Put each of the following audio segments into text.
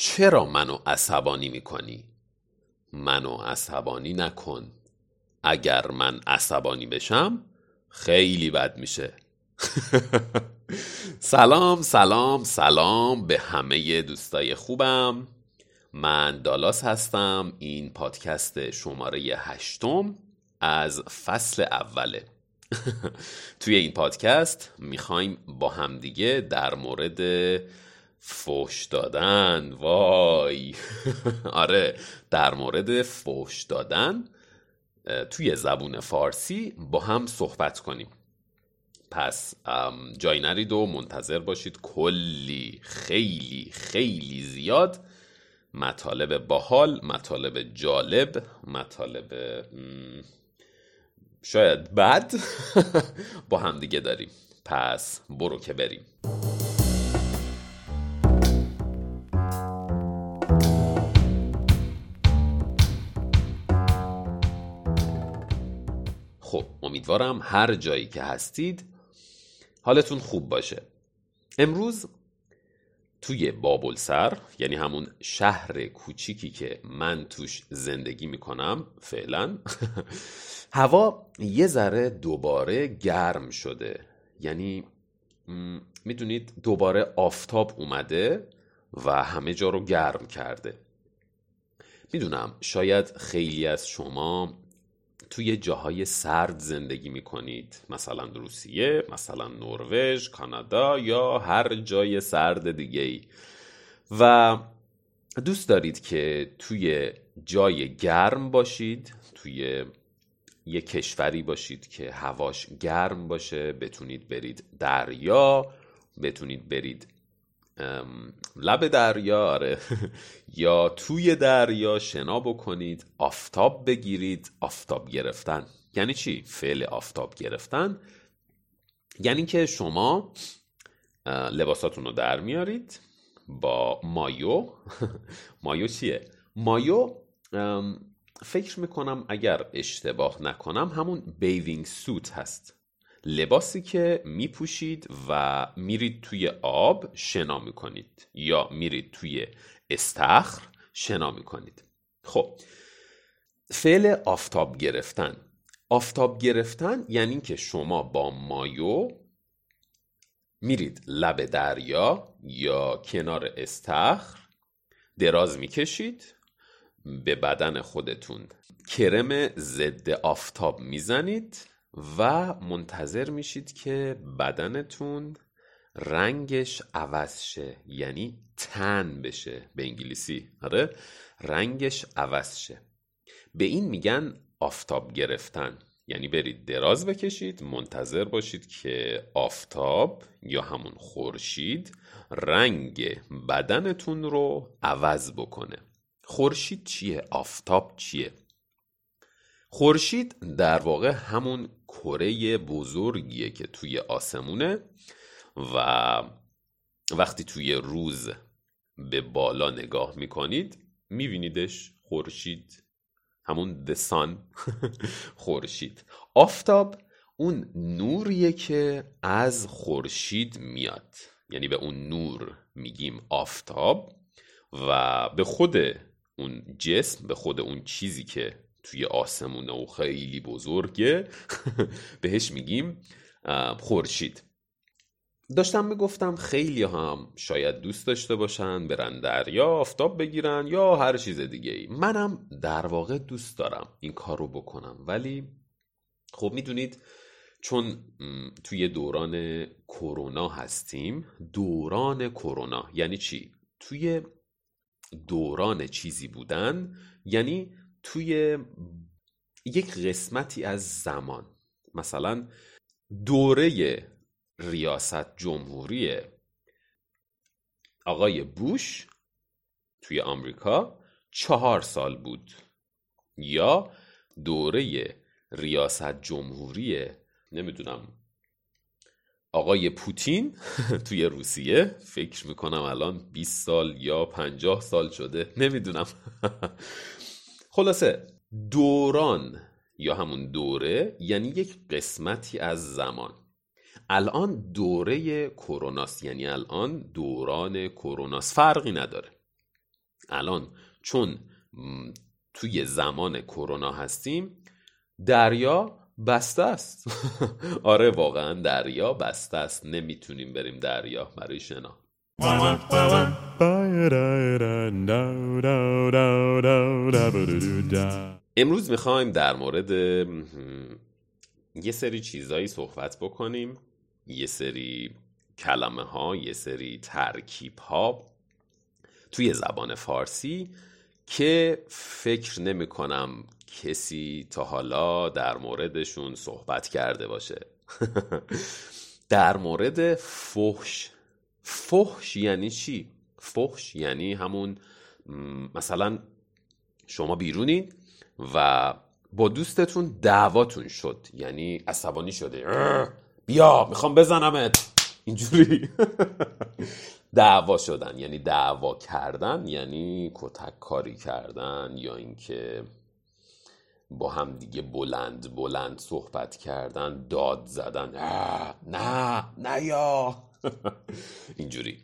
چرا منو عصبانی می‌کنی؟ منو عصبانی نکن. اگر من عصبانی بشم خیلی بد میشه. سلام سلام سلام به همه دوستای خوبم. من دالاس هستم. این پادکست شماره هشتم از فصل اوله توی این پادکست می‌خوایم با همدیگه در مورد فوش دادن وای. آره در مورد فوش دادن توی زبون فارسی با هم صحبت کنیم. پس جای نرید و منتظر باشید کلی خیلی خیلی زیاد مطالب باحال مطالب جالب مطالب شاید بد با هم دیگه داریم. پس برو که بریم. خب امیدوارم هر جایی که هستید حالتون خوب باشه. امروز توی بابلسر یعنی همون شهر کوچیکی که من توش زندگی می‌کنم فعلا هوا یه ذره دوباره گرم شده. یعنی می‌دونید دوباره آفتاب اومده و همه جا رو گرم کرده. می‌دونم شاید خیلی از شما توی جاهای سرد زندگی می‌کنید. مثلا روسیه مثلا نروژ کانادا یا هر جای سرد دیگه ای و دوست دارید که توی جای گرم باشید توی یه کشوری باشید که هواش گرم باشه بتونید برید دریا بتونید برید لب دریا آره. یا توی دریا شنا بکنید آفتاب بگیرید آفتاب گرفتن. یعنی چی؟ فعل آفتاب گرفتن. یعنی که شما لباساتون رو در میارید با مایو. مایو چیه؟ مایو فکر می‌کنم اگر اشتباه نکنم همون بیوینگ سوت هست. لباسی که میپوشید و میرید توی آب شنا می‌کنید یا میرید توی استخر شنا می‌کنید. خب فعل آفتاب گرفتن. آفتاب گرفتن یعنی که شما با مایو میرید لب دریا یا کنار استخر دراز می‌کشید به بدن خودتون کرم ضد آفتاب می‌زنید. و منتظر میشید که بدنتون رنگش عوض شه. یعنی تن بشه به انگلیسی. آره؟ رنگش عوض شه. به این میگن آفتاب گرفتن. یعنی برید دراز بکشید منتظر باشید که آفتاب یا همون خورشید رنگ بدنتون رو عوض بکنه. خورشید چیه؟ آفتاب چیه؟ خورشید در واقع همون کره بزرگیه که توی آسمونه و وقتی توی روز به بالا نگاه می‌کنید میبینیدش خورشید همون دسان خورشید. آفتاب اون نوریه که از خورشید میاد. یعنی به اون نور میگیم آفتاب و به خود اون جسم به خود اون چیزی که توی آسمونه و خیلی بزرگه. بهش میگیم خورشید. داشتم می‌گفتم خیلی هم شاید دوست داشته باشن برن دریا آفتاب بگیرن یا هر چیز دیگه ای. منم در واقع دوست دارم این کار رو بکنم. ولی خب می‌دونید چون توی دوران کرونا هستیم دوران کرونا یعنی چی؟ توی دوران چیزی بودن یعنی توی یک قسمتی از زمان. مثلا دوره ریاست جمهوری آقای بوش توی آمریکا چهار سال بود. یا دوره ریاست جمهوری نمی‌دونم آقای پوتین توی روسیه. فکر می‌کنم الان 20 سال یا 50 سال شده. نمی‌دونم. خلاصه دوران یا همون دوره یعنی یک قسمتی از زمان. الان دوره کروناست یعنی الان دوران کروناست فرقی نداره. الان چون توی زمان کرونا هستیم دریا بسته است. آره واقعا دریا بسته است. نمی‌تونیم بریم دریا برای شنا. امروز می‌خوایم در مورد یه سری چیزایی صحبت بکنیم. یه سری کلمه ها یه سری ترکیب ها توی زبان فارسی که فکر نمی کنم کسی تا حالا در موردشون صحبت کرده باشه. در مورد فحش. فحش یعنی چی؟ فحش یعنی همون مثلا شما بیرونید و با دوستتون دعواتون شد. یعنی عصبانی شده. بیا می‌خوام بزنمت. اینجوری. دعوا شدن. یعنی دعوا کردن یعنی کتک کاری کردن یا اینکه با هم دیگه بلند بلند صحبت کردن داد زدن. نه نه یا. اینجوری.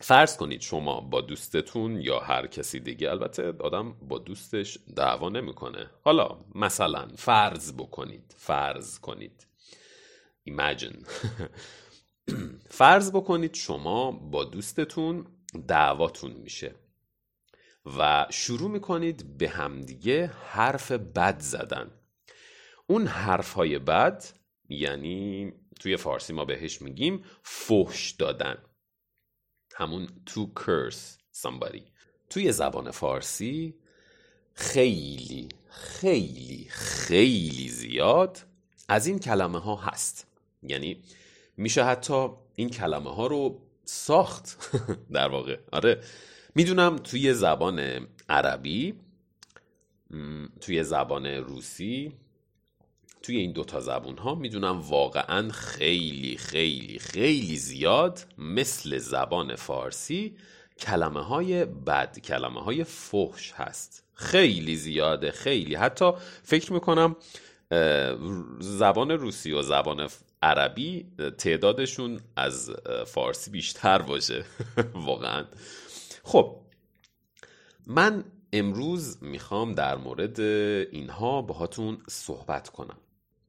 فرض کنید شما با دوستتون یا هر کسی دیگه البته آدم با دوستش دعوا نمی‌کنه. حالا مثلا فرض بکنید فرض کنید. Imagine. فرض بکنید شما با دوستتون دعواتون میشه و شروع می‌کنید به همدیگه حرف بد زدن. اون حرف های بد یعنی توی فارسی ما بهش میگیم فحش دادن. همون to curse somebody. توی زبان فارسی خیلی خیلی خیلی زیاد از این کلمه ها هست. یعنی میشه حتی این کلمه ها رو ساخت. در واقع. آره. می‌دونم توی زبان عربی توی زبان روسی توی این دوتا زبون ها می‌دونم واقعا خیلی خیلی خیلی زیاد مثل زبان فارسی کلمه های بد کلمه های فحش هست. خیلی زیاده خیلی. حتی فکر می‌کنم زبان روسی و زبان عربی تعدادشون از فارسی بیشتر باشه. واقعا. خب من امروز می‌خوام در مورد اینها باهاتون صحبت کنم.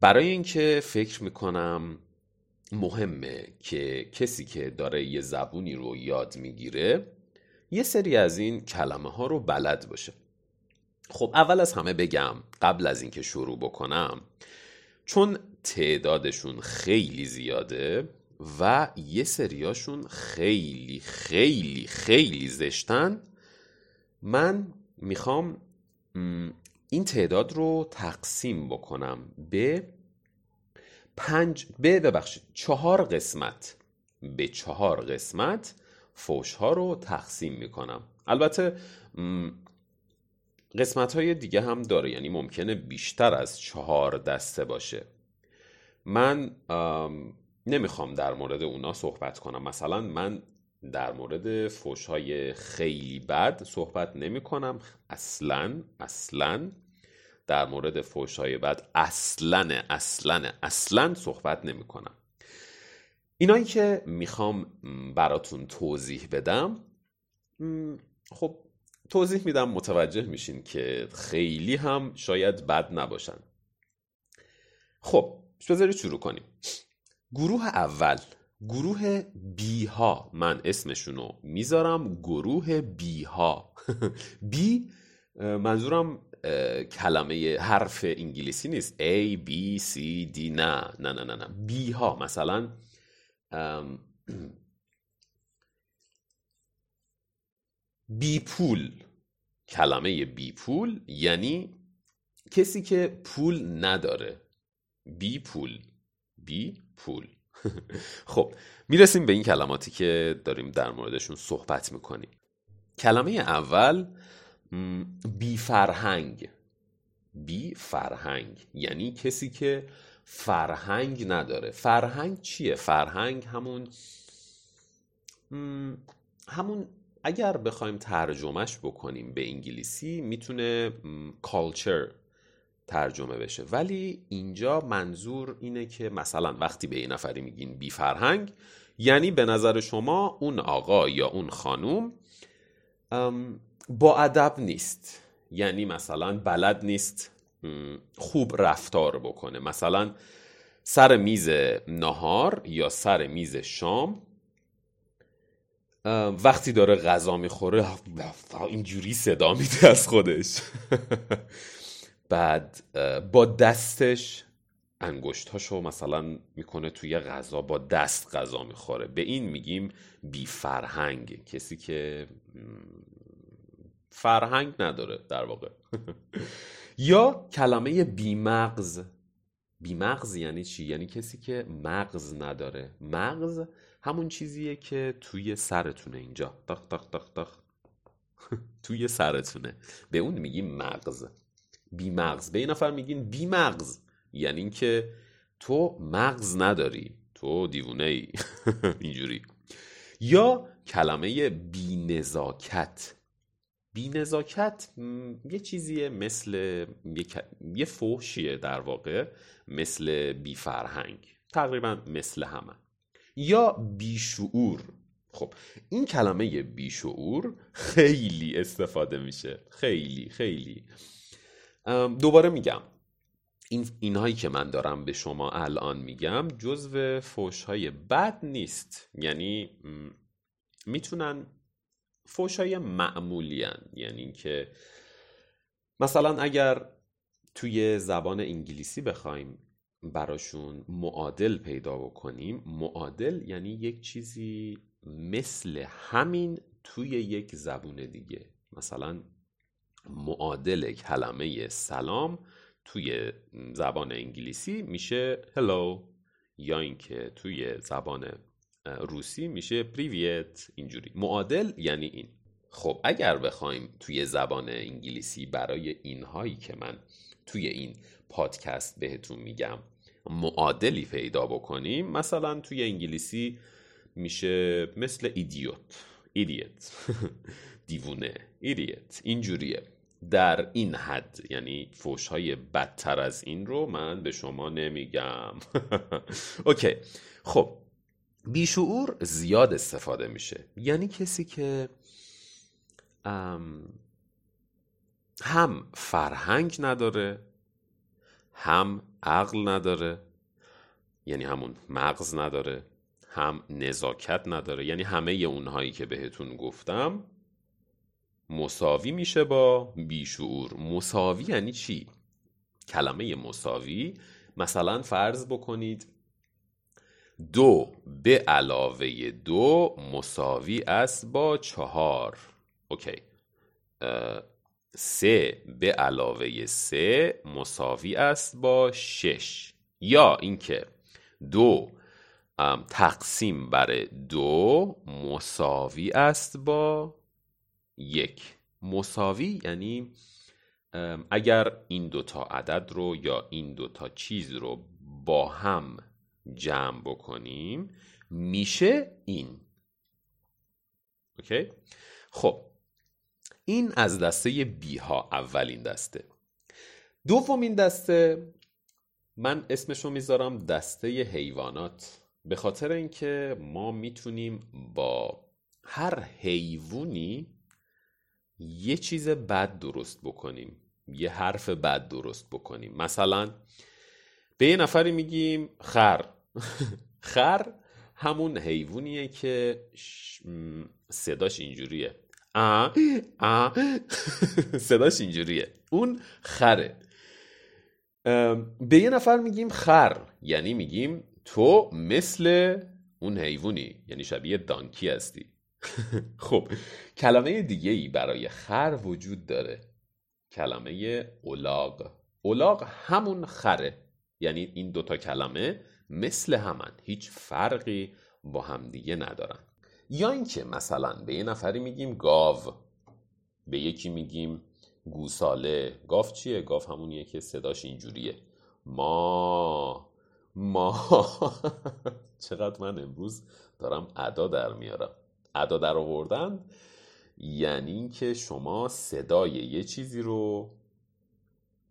برای اینکه فکر می‌کنم مهمه که کسی که داره یه زبونی رو یاد می‌گیره یه سری از این کلمه ها رو بلد باشه. خب اول از همه بگم قبل از اینکه شروع بکنم چون تعدادشون خیلی زیاده و یه سریاشون خیلی خیلی خیلی زشتن من می‌خوام این تعداد رو تقسیم بکنم به پنج به ببخشید چهار قسمت. به چهار قسمت فوش ها رو تقسیم می‌کنم. البته قسمت های دیگه هم داره یعنی ممکنه بیشتر از چهار دسته باشه. من نمی‌خوام در مورد اونا صحبت کنم. مثلا من در مورد فوش های خیلی بد صحبت نمی کنم اصلا اصلا در مورد فوش های بد اصلا اصلا اصلا صحبت نمی کنم اینایی که می‌خوام براتون توضیح بدم خب توضیح میدم متوجه میشین که خیلی هم شاید بد نباشن. خب بذارید شروع کنیم. گروه اول گروه بی ها من اسمشونو می‌ذارم گروه بی ها بی منظورم کلمه حرف انگلیسی نیست. A, B, C, D. نه نه نه نه نه. بی ها مثلا بی پول کلمه بی پول یعنی کسی که پول نداره. بی پول بی پول خب می‌رسیم به این کلماتی که داریم در موردشون صحبت می‌کنیم. کلمه اول بی فرهنگ بی فرهنگ یعنی کسی که فرهنگ نداره. فرهنگ چیه؟ فرهنگ همون همون اگر بخوایم ترجمهش بکنیم به انگلیسی می‌تونه کالچر ترجمه بشه. ولی اینجا منظور اینه که مثلا وقتی به یه نفری میگین بی فرهنگ یعنی به نظر شما اون آقا یا اون خانوم با ادب نیست. یعنی مثلا بلد نیست خوب رفتار بکنه. مثلا سر میز نهار یا سر میز شام وقتی داره غذا می‌خوره اینجوری صدا میده از خودش. بعد با دستش انگشتاشو مثلا می‌کنه توی غذا با دست غذا می‌خوره. به این میگیم بی فرهنگ کسی که فرهنگ نداره در واقع. یا کلمه بیمغز. بیمغز یعنی چی؟ یعنی کسی که مغز نداره. مغز همون چیزیه که توی سرتونه اینجا. تخ تخ تخ تخ. توی سرتونه. به اون میگیم مغز. بیمغز. به این نفر میگین بیمغز. یعنی اینکه تو مغز نداری. تو دیوونه ای اینجوری. یا کلمه بینزاکت. بینزاکت یه چیزیه مثل یه فوشیه در واقع مثل بیفرهنگ تقریبا مثل همه. یا بیشعور. خب این کلمه بیشعور خیلی استفاده میشه. خیلی خیلی. دوباره میگم. این اینهایی که من دارم به شما الان میگم جزو فوش های بد نیست. یعنی می‌تونن فوش های معمولی هن. یعنی اینکه مثلا اگر توی زبان انگلیسی بخوایم براشون معادل پیدا بکنیم معادل یعنی یک چیزی مثل همین توی یک زبون دیگه مثلا معادل کلمه سلام توی زبان انگلیسی میشه hello یا اینکه توی زبان روسی میشه پریویت اینجوری. معادل یعنی این. خب اگر بخوایم توی زبان انگلیسی برای اینهایی که من توی این پادکست بهتون میگم معادلی پیدا بکنیم مثلا توی انگلیسی میشه مثل ایدیوت idiot دیوونه idiot اینجوریه. در این حد یعنی فوش های بدتر از این رو من به شما نمیگم. OK. خب بیشعور زیاد استفاده میشه یعنی کسی که هم فرهنگ نداره هم عقل نداره یعنی همون مغز نداره هم نزاکت نداره یعنی همه اونهایی که بهتون گفتم مساوی میشه با بیشعور مساوی یعنی چی؟ کلمه مساوی مثلا فرض بکنید دو به علاوه دو مساوی است با چهار. اوکی. سه به علاوه سه مساوی است با شش. یا اینکه دو تقسیم بر دو مساوی است با یک. مساوی یعنی اگر این دوتا عدد رو یا این دوتا چیز رو با هم جمع بکنیم میشه این. اوکی؟ خب این از دسته بی ها اولین دسته. دومین دسته من اسمشو می‌ذارم دسته حیوانات. به خاطر اینکه ما می‌تونیم با هر حیوانی یه چیز بد درست بکنیم یه حرف بد درست بکنیم. مثلا به یه نفری میگیم خر. خر همون حیوانیه که صداش اینجوریه. آ آ صداش اینجوریه. اون خره. به یه نفر میگیم خر. یعنی میگیم تو مثل اون حیوانی. یعنی شبیه دانکی هستی. خب کلمه دیگه ای برای خر وجود داره. کلمه اولاغ اولاغ همون خره. یعنی این دوتا کلمه مثل همن هیچ فرقی با همدیگه ندارن. یا اینکه مثلا به یه نفری میگیم گاو به یکی میگیم گوساله. گاو چیه؟ گاو همونیه که صداش اینجوریه. ما ما. چقدر من امروز دارم ادا در میارم. ادا در آوردن یعنی اینکه شما صدای یه چیزی رو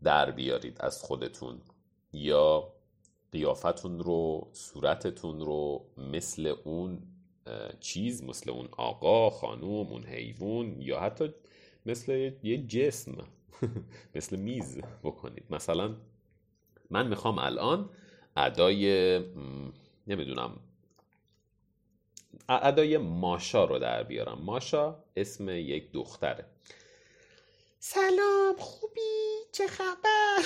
در بیارید از خودتون. یا قیافتون رو صورتتون رو مثل اون چیز مثل اون آقا خانوم اون حیوان یا حتی مثل یه جسم مثل میز بکنید. مثلا من می‌خوام الان ادای نمی‌دونم ادای ماشا رو در بیارم. ماشا اسم یک دختره. سلام خوبی؟ چه خبر؟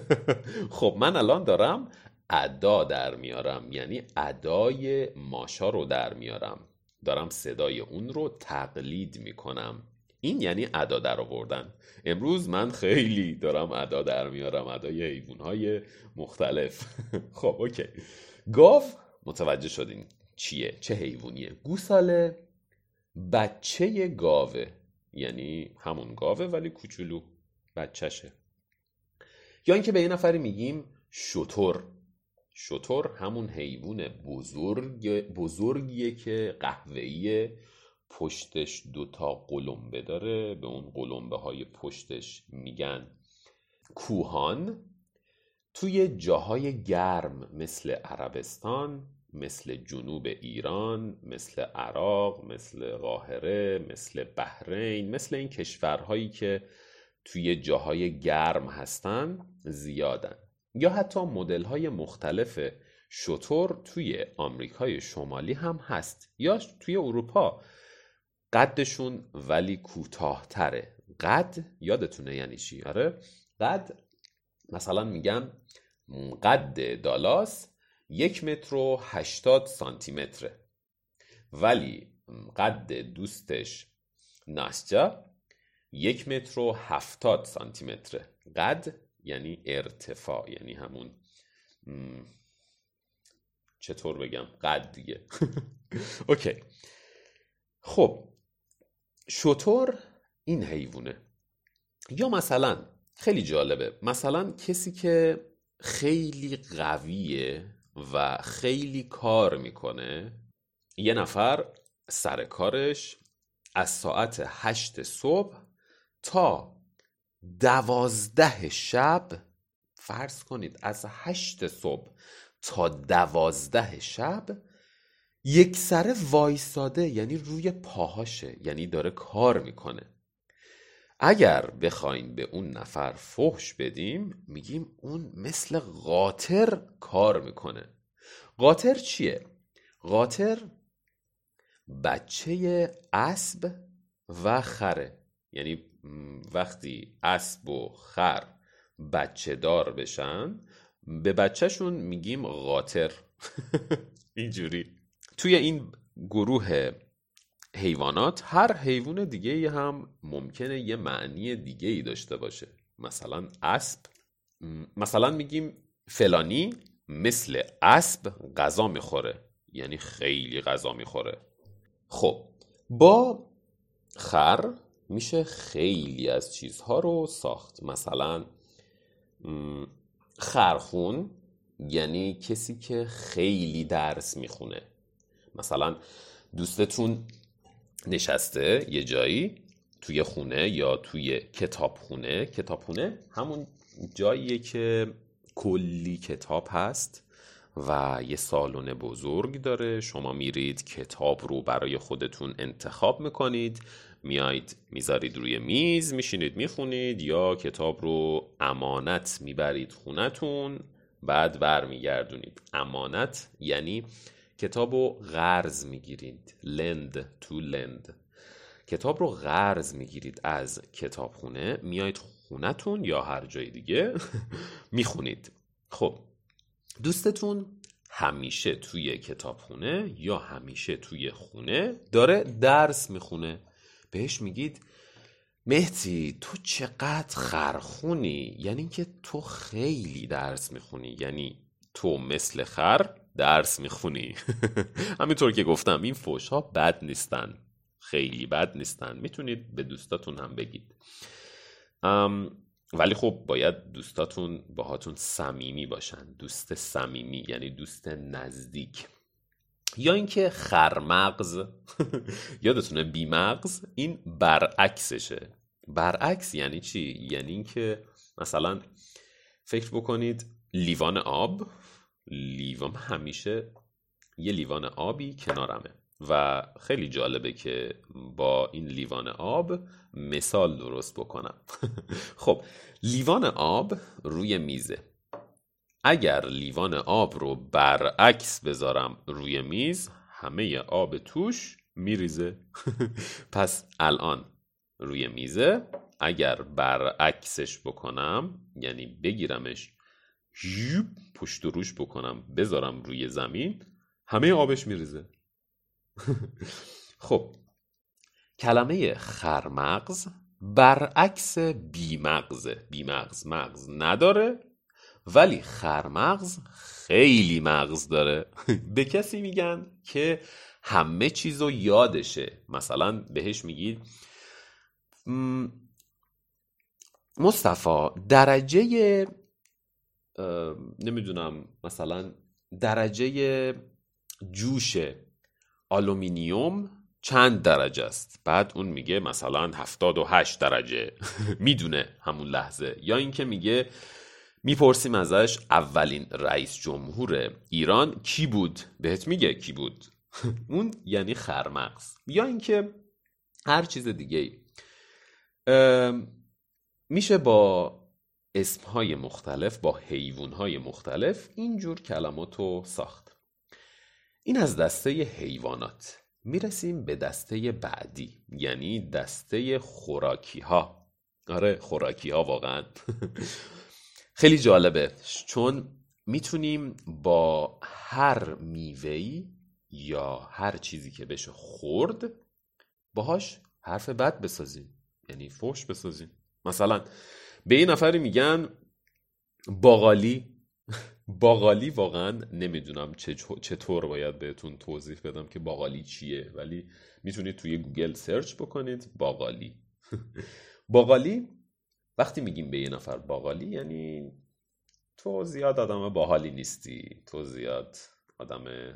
خب من الان دارم ادا در میارم یعنی ادای ماشا رو در میارم. دارم صدای اون رو تقلید می‌کنم. این یعنی ادا در آوردن. امروز من خیلی دارم ادا در میارم ادای حیوانهای مختلف. خب اوکی. گاو متوجه شدین چیه؟ چه حیوانیه؟ گوساله. بچه گاوه. یعنی همون گاوه ولی کوچولو. بچهشه. یا اینکه به یه نفری میگیم شطور. شطور همون حیوان بزرگ بزرگیه که قهوه‌ایه پشتش دوتا قلمبه داره. به اون قلمبه های پشتش میگن کوهان. توی جاهای گرم مثل عربستان مثل جنوب ایران مثل عراق مثل قاهره مثل بحرین مثل این کشورهایی که توی جاهای گرم هستن زیادن. یا حتی مدل های مختلف شطور توی آمریکای شمالی هم هست یا توی اروپا. قدشون ولی کوتاهتره. قد یادتونه یعنی چی؟ آره. قد مثلا میگن قد دالاس یک متر و هشتاد سانتی متره ولی قد دوستش ناسجا یک متر و هفتاد سانتی متره قد یعنی ارتفاع یعنی همون چطور بگم قد دیگه. اوکی. خب شطور این حیوانه. یا مثلا خیلی جالبه. مثلا کسی که خیلی قویه و خیلی کار می‌کنه یه نفر سر کارش از ساعت هشت صبح تا دوازده شب فرض کنید از هشت صبح تا دوازده شب یک سره وایساده یعنی روی پاهاشه یعنی داره کار می‌کنه. اگر بخواین به اون نفر فحش بدیم میگیم اون مثل قاطر کار می‌کنه. قاطر چیه؟ قاطر بچه اسب و خره. یعنی وقتی اسب و خر بچه دار بشن به بچهشون میگیم قاطر اینجوری. توی این گروه حیوانات هر حیوان دیگه هم ممکنه یه معنی دیگه ای داشته باشه. مثلا اسب مثلا میگیم فلانی مثل اسب غذا می‌خوره. یعنی خیلی غذا می‌خوره. خب با خر میشه خیلی از چیزها رو ساخت. مثلا خرخون یعنی کسی که خیلی درس می‌خونه. مثلا دوستتون نشسته یه جایی توی خونه یا توی کتابخونه. کتابخونه همون جاییه که کلی کتاب هست و یه سالن بزرگ داره. شما میرید کتاب رو برای خودتون انتخاب می‌کنید. میایید می‌ذارید روی میز میشینید می‌خونید یا کتاب رو امانت می‌برید خونتون بعد برمیگردونید. امانت یعنی کتاب رو قرض می‌گیرید. لند تو لند کتاب رو قرض می‌گیرید از کتابخونه. میایید خونتون یا هر جای دیگه می‌خونید. خب دوستتون همیشه توی کتابخونه یا همیشه توی خونه داره درس می‌خونه. بهش میگید مهتی تو چقدر خرخونی؟ یعنی که تو خیلی درس می‌خونی. یعنی تو مثل خر درس می‌خونی. همینطور که گفتم این فوش ها بد نیستن. خیلی بد نیستن. می‌تونید به دوستاتون هم بگید. ولی خب باید دوستاتون باهاتون صمیمی باشن. دوست صمیمی یعنی دوست نزدیک. یا اینکه خرمغز. یادتونه بیمغز؟ این برعکسشه. برعکس یعنی چی؟ یعنی اینکه مثلا فکر بکنید لیوان آب. لیوان همیشه یه لیوان آبی کنارمه. و خیلی جالبه که با این لیوان آب مثال درست بکنم. خب لیوان آب روی میزه. اگر لیوان آب رو برعکس بذارم روی میز همه آب توش میریزه. پس الان روی میزه. اگر برعکسش بکنم یعنی بگیرمش پشت روش بکنم بذارم روی زمین همه آبش میریزه. خب کلمه خرمغز برعکس بیمغزه. بیمغز مغز نداره. ولی خرمغز خیلی مغز داره. به کسی میگن که همه چیز رو یادشه. مثلا بهش میگید مصطفی درجه نمی‌دونم مثلا درجه جوش آلومینیوم چند درجه است؟ بعد اون میگه مثلا 78 درجه. می‌دونه همون لحظه. یا اینکه میگه می‌پرسیم ازش اولین رئیس جمهور ایران کی بود؟ بهت میگه کی بود. اون یعنی خرمغز. یا اینکه هر چیز دیگه میشه با اسمهای مختلف با حیوانهای مختلف اینجور کلمات رو ساخت. این از دسته حیوانات. می‌رسیم به دسته بعدی یعنی دسته خوراکی ها آره خوراکی ها واقعا. خیلی جالبه. چون می‌تونیم با هر میوهی یا هر چیزی که بشه خورد باهاش حرف بد بسازیم. یعنی فوش بسازیم. مثلا به این نفری میگن باقالی. باقالی واقعا نمی‌دونم چطور باید بهتون توضیح بدم که باقالی چیه. ولی می‌تونید توی گوگل سرچ بکنید باقالی. باقالی وقتی میگیم به یه نفر باقالی یعنی تو زیاد آدم باحالی نیستی تو زیاد آدم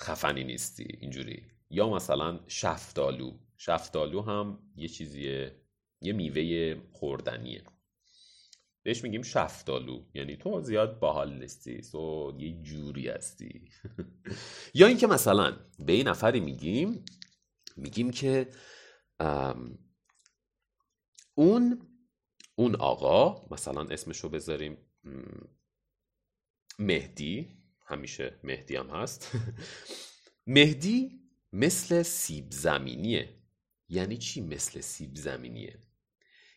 خفنی نیستی اینجوری. یا مثلا شفتالو. شفتالو هم یه چیزیه یه میوه خوردنیه. بهش میگیم شفتالو. یعنی تو زیاد باحال نیستی تو یه جوری هستی. یا اینکه مثلا به این نفری میگیم میگیم که اون اون آقا مثلا اسمشو بذاریم مهدی همیشه مهدی هم هست. مهدی مثل سیب زمینیه. یعنی چی مثل سیب زمینیه؟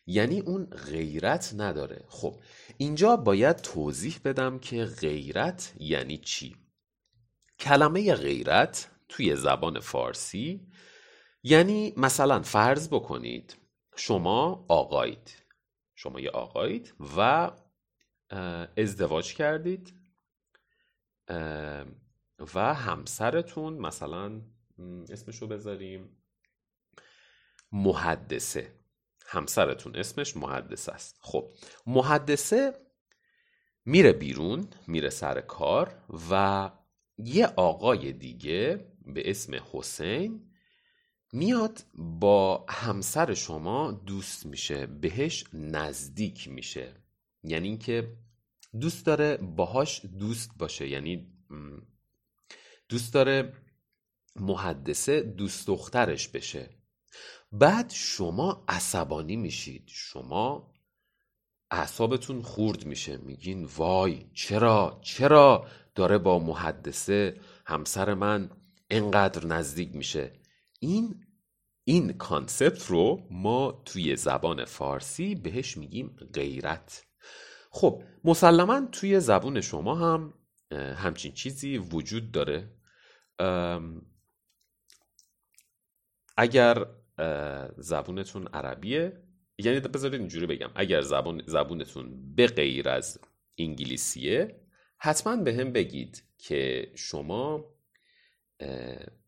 یعنی اون غیرت نداره. خب اینجا باید توضیح بدم که غیرت یعنی چی. کلمه غیرت توی زبان فارسی یعنی مثلا فرض بکنید شما آقایید. شما یه آقایید و ازدواج کردید و همسرتون مثلا اسمشو بذاریم محدثه. همسرتون اسمش محدثه است. خب محدثه میره بیرون میره سر کار و یه آقای دیگه به اسم حسین میاد با همسر شما دوست میشه بهش نزدیک میشه. یعنی اینکه دوست داره باهاش دوست باشه. یعنی دوست داره محدثه دوست دخترش بشه. بعد شما عصبانی میشید. شما اعصابتون خورد میشه. میگین وای چرا چرا داره با محدثه همسر من انقدر نزدیک میشه؟ این این کانسپت رو ما توی زبان فارسی بهش میگیم غیرت. خب مسلما توی زبون شما هم همچین چیزی وجود داره. اگر زبونتون عربیه یعنی بذارید اینجوری بگم اگر زبون زبونتون به غیر از انگلیسیه حتما به هم بگید که شما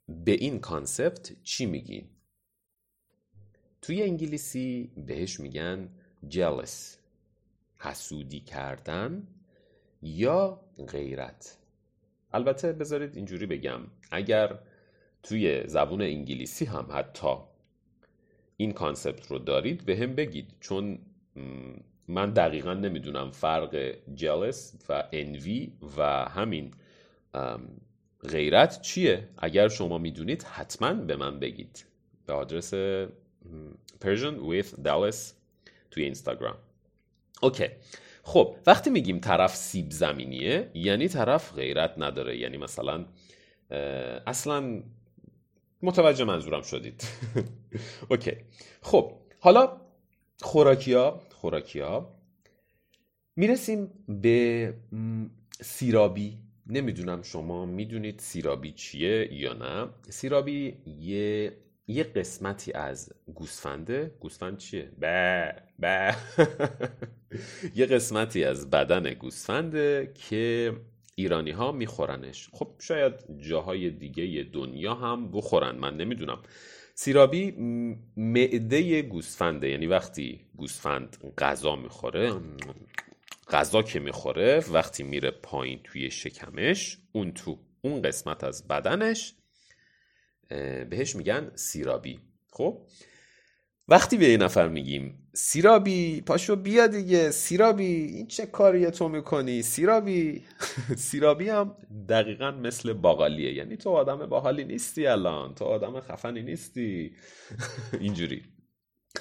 به این کانسپت چی میگین توی انگلیسی بهش میگن jealous حسودی کردن یا غیرت. البته بذارید اینجوری بگم اگر توی زبون انگلیسی هم حتی این concept رو دارید بهم بگید. چون من دقیقا نمی‌دونم فرق jealous و envy و همین غیرت چیه؟ اگر شما می‌دونید حتما به من بگید. به آدرس Persian with Dallas توی اینستاگرام. OK. خب وقتی میگیم طرف سیب زمینیه یعنی طرف غیرت نداره. یعنی مثلا اصلا متوجه منظورم شدید. اوکی. خب حالا خوراکیا خوراکیا می‌رسیم به سیرابی. نمی‌دونم شما می‌دونید سیرابی چیه یا نه. سیرابی یه یه قسمتی از گوسفنده. گوسفند چیه؟ به به. یه قسمتی از بدن گوسفنده که ایرانی ها میخورنش. خب شاید جاهای دیگه دنیا هم بخورن. من نمی‌دونم. سیرابی معده گوسفنده. یعنی وقتی گوسفند غذا می‌خوره غذا که می‌خوره وقتی میره پایین توی شکمش اون تو اون قسمت از بدنش بهش میگن سیرابی. خب؟ وقتی به یه نفر میگیم سیرابی پاشو بیا دیگه سیرابی این چه کاریه تو می‌کنی؟ سیرابی؟ سیرابی هم دقیقا مثل باقالیه. یعنی تو آدم باحالی نیستی الان تو آدم خفنی نیستی. اینجوری.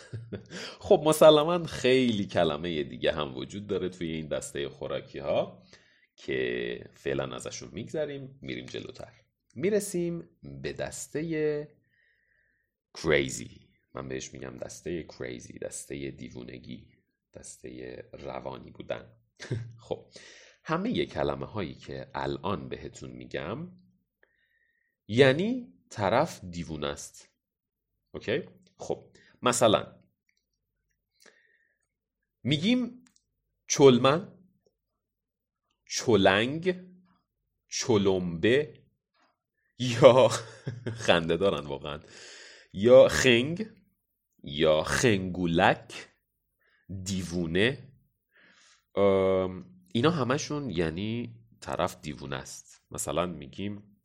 خب مسلما خیلی کلمه دیگه هم وجود داره توی این دسته خوراکی ها که فعلا ازشون میگذریم میریم جلوتر. می‌رسیم به دسته کریزی من بهش میگم دسته کریزی دسته دیوونگی دسته روانی بودن. خب همه کلمه هایی که الان بهتون میگم یعنی طرف دیوون است. اوکی؟ خب مثلا میگیم چلمن چلنگ چلمبه یا خنده دارن واقعا. یا خنگ یا خنگولک دیوونه. اینا همشون یعنی طرف دیوونه است. مثلا میگیم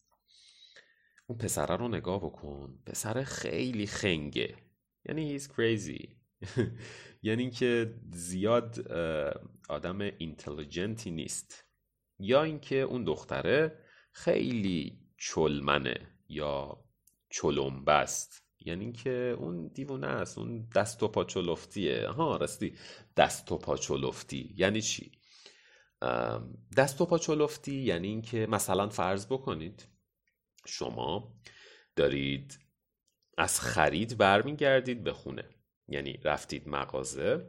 اون پسره رو نگاه بکن. پسر خیلی خنگه. یعنی he's crazy. یعنی که زیاد آدم اینتلیجنتی نیست. یا اینکه اون دختره خیلی چلمنه یا چلمبست. یعنی که اون دیوونه است اون دست و پا چلفتیه. ها راستی. دست و پا چلفتی. یعنی چی؟ دست و پا چلفتی یعنی اینکه مثلا فرض بکنید شما دارید از خرید برمیگردید به خونه. یعنی رفتید مغازه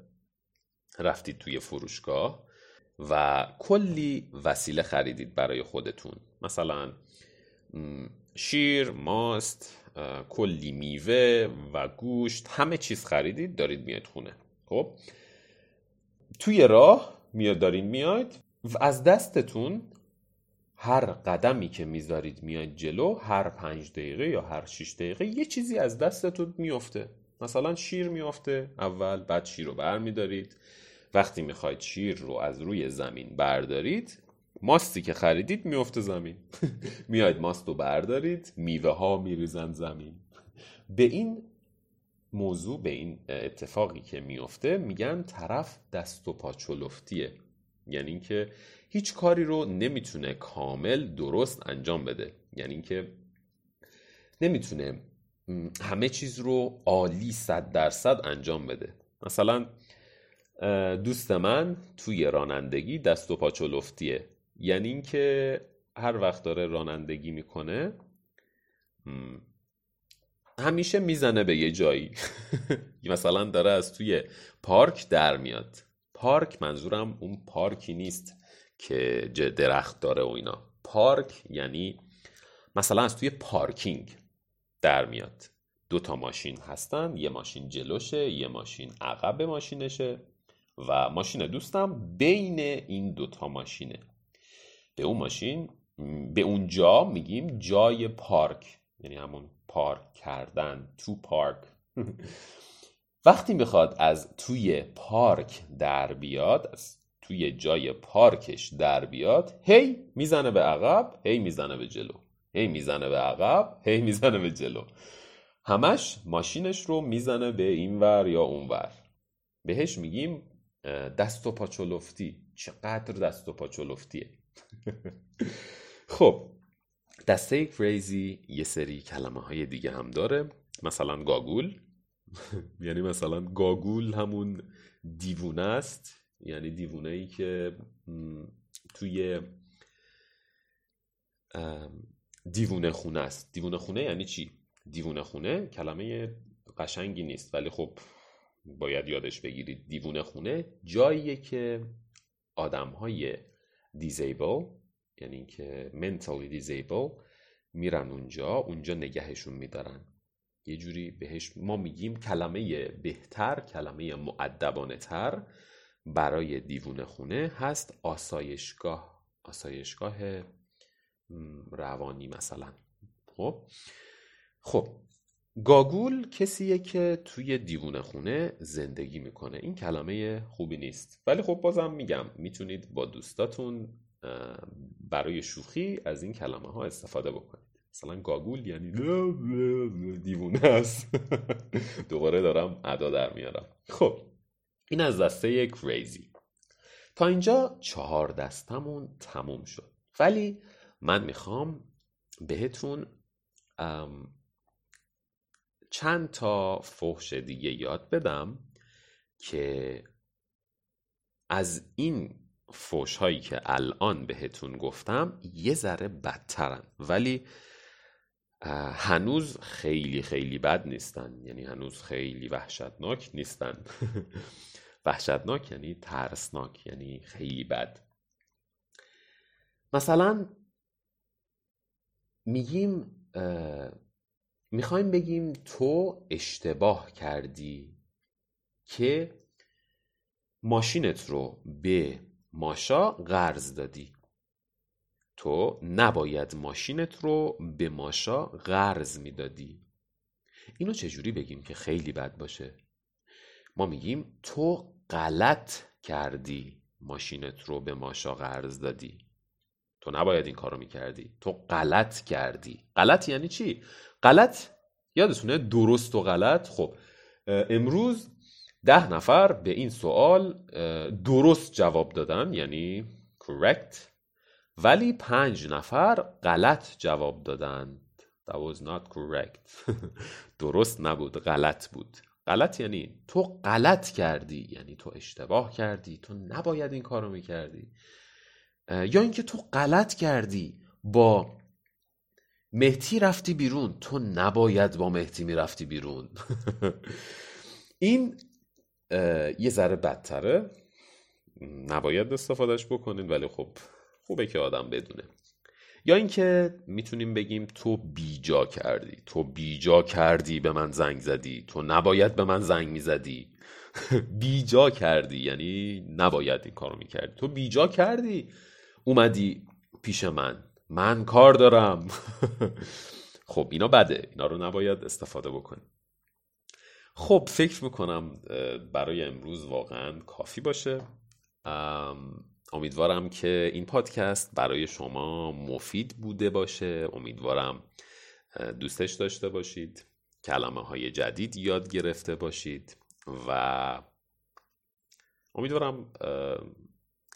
رفتید توی فروشگاه و کلی وسیله خریدید برای خودتون. مثلا شیر ماست کلی میوه و گوشت همه چیز خریدید دارید میاد خونه. خب؟ توی راه میاد دارین میاد. و از دستتون هر قدمی که می‌ذارید میاد جلو هر پنج دقیقه یا هر شیش دقیقه یه چیزی از دستتون میفته مثلا شیر میافته اول بعد شیر رو برمیدارید. وقتی می‌خواید شیر رو از روی زمین بردارید ماستی که خریدید میفته زمین. میاید ماست رو بردارید میوه ها میریزن زمین. به این موضوع به این اتفاقی که میفته میگن طرف دست و پا یعنی اینکه هیچ کاری رو نمی‌تونه کامل درست انجام بده. یعنی اینکه نمی‌تونه همه چیز رو عالی صد درصد انجام بده. مثلا دوست من توی رانندگی دست و پا چلفتیه یعنی اینکه هر وقت داره رانندگی می‌کنه همیشه می‌زنه به یه جایی. مثلا داره از توی پارک در میاد. پارک منظورم اون پارکی نیست که درخت داره و اینا. پارک یعنی مثلا از توی پارکینگ در میاد. دو تا ماشین هستن یه ماشین جلوشه یه ماشین عقب ماشینشه و ماشین دوستم بین این دوتا ماشینه. به اون ماشین به اون جا میگیم جای پارک یعنی همون پارک کردن تو پارک. وقتی می‌خواد از توی پارک در بیاد از توی جای پارکش در بیاد هی می‌زنه به عقب هی می‌زنه به جلو. هی می‌زنه به عقب هی می‌زنه به جلو. همش ماشینش رو می‌زنه به این ور یا اون ور. بهش میگیم دست و پاچولفتی چقدر دست و پاچولفتیه خب دسته کریزی یه سری کلمه های دیگه هم داره. مثلا گاگول. یعنی مثلا گاگول همون دیوونه است. یعنی دیوونه ای که توی دیوونه خونه است. دیوونه خونه یعنی چی؟ دیوونه خونه کلمه قشنگی نیست. ولی خب باید یادش بگیرید. دیوونه خونه جاییه که آدم های دیزیبل یعنی که منتالی دیزیبل میرن اونجا. اونجا نگهشون میدارن. یه جوری بهش ما میگیم کلمه بهتر کلمه معدبانه تر برای دیوونه خونه هست آسایشگاه آسایشگاه روانی مثلا. خب؟ خب گاگول کسیه که توی دیوونه خونه زندگی می‌کنه. این کلمه خوبی نیست. ولی خب بازم میگم می‌تونید با دوستاتون برای شوخی از این کلمه ها استفاده بکنید. مثلا گاگول یعنی دیوونه است. دوباره دارم ادا در میارم. خب این از دسته کریزی. تا اینجا چهار دستمون تموم شد. ولی من می‌خوام بهتون چند تا فحش دیگه یاد بدم که از این فوش هایی که الان بهتون گفتم یه ذره بدترن. ولی هنوز خیلی خیلی بد نیستن. یعنی هنوز خیلی وحشتناک نیستن. وحشتناک یعنی ترسناک یعنی خیلی بد. مثلا میگیم می‌خوایم بگیم تو اشتباه کردی که ماشینت رو به ماشا قرض دادی. تو نباید ماشینت رو به ماشا قرض می‌دادی. اینو چجوری بگیم که خیلی بد باشه؟ ما میگیم تو غلط کردی ماشینت رو به ماشا قرض دادی. تو نباید این کارو می‌کردی تو غلط کردی. غلط یعنی چی؟ غلط یادتونه درست و غلط؟ خب امروز ده نفر به این سوال درست جواب دادن یعنی correct. ولی پنج نفر غلط جواب دادن that was not correct. درست نبود غلط بود. غلط یعنی تو غلط کردی یعنی تو اشتباه کردی تو نباید این کارو می‌کردی. یا اینکه تو غلط کردی با مهتی رفتی بیرون تو نباید با مهتی می‌رفتی بیرون. این یه ذره بدتره. نباید استفادهش بکنید ولی خب خوبه که آدم بدونه. یا اینکه می‌تونیم بگیم تو بیجا کردی. تو بیجا کردی به من زنگ زدی. تو نباید به من زنگ می‌زدی. بیجا کردی. یعنی نباید این کارو می‌کردی. تو بیجا کردی. اومدی پیش من. من کار دارم. خب اینا بده. اینا رو نباید استفاده بکنی. خب فکر می‌کنم برای امروز واقعا کافی باشه. امیدوارم که این پادکست برای شما مفید بوده باشه. امیدوارم دوستش داشته باشید کلمه های جدید یاد گرفته باشید و امیدوارم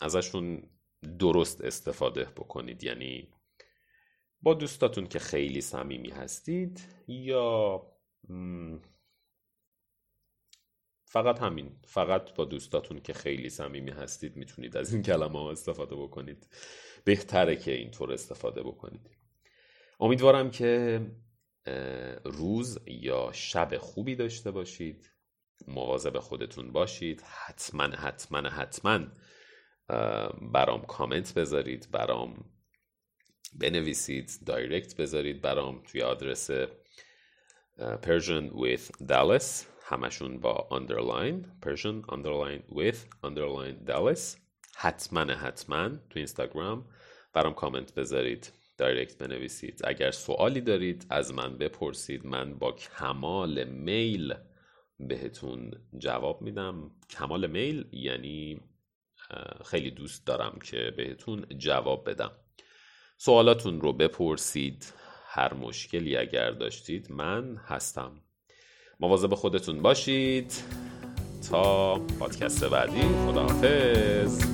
ازشون درست استفاده بکنید. یعنی با دوستاتون که خیلی صمیمی هستید یا فقط همین. فقط با دوستاتون که خیلی صمیمی هستید می‌تونید از این کلمه ها استفاده بکنید. بهتره که اینطور استفاده بکنید. امیدوارم که روز یا شب خوبی داشته باشید. مواظب خودتون باشید. حتما حتما حتما برام کامنت بذارید برام بنویسید دایرکت بذارید برام توی آدرس Persian with Dallas. همشون با underline Persian underline with underline Dallas. حتما حتما تو اینستاگرام برام کامنت بذارید. دایرکت بنویسید. اگر سوالی دارید از من بپرسید. من با کمال میل بهتون جواب میدم. کمال میل یعنی خیلی دوست دارم که بهتون جواب بدم. سوالاتون رو بپرسید. هر مشکلی اگر داشتید من هستم. مواظب خودتون باشید. تا پادکست بعدی خداحافظ.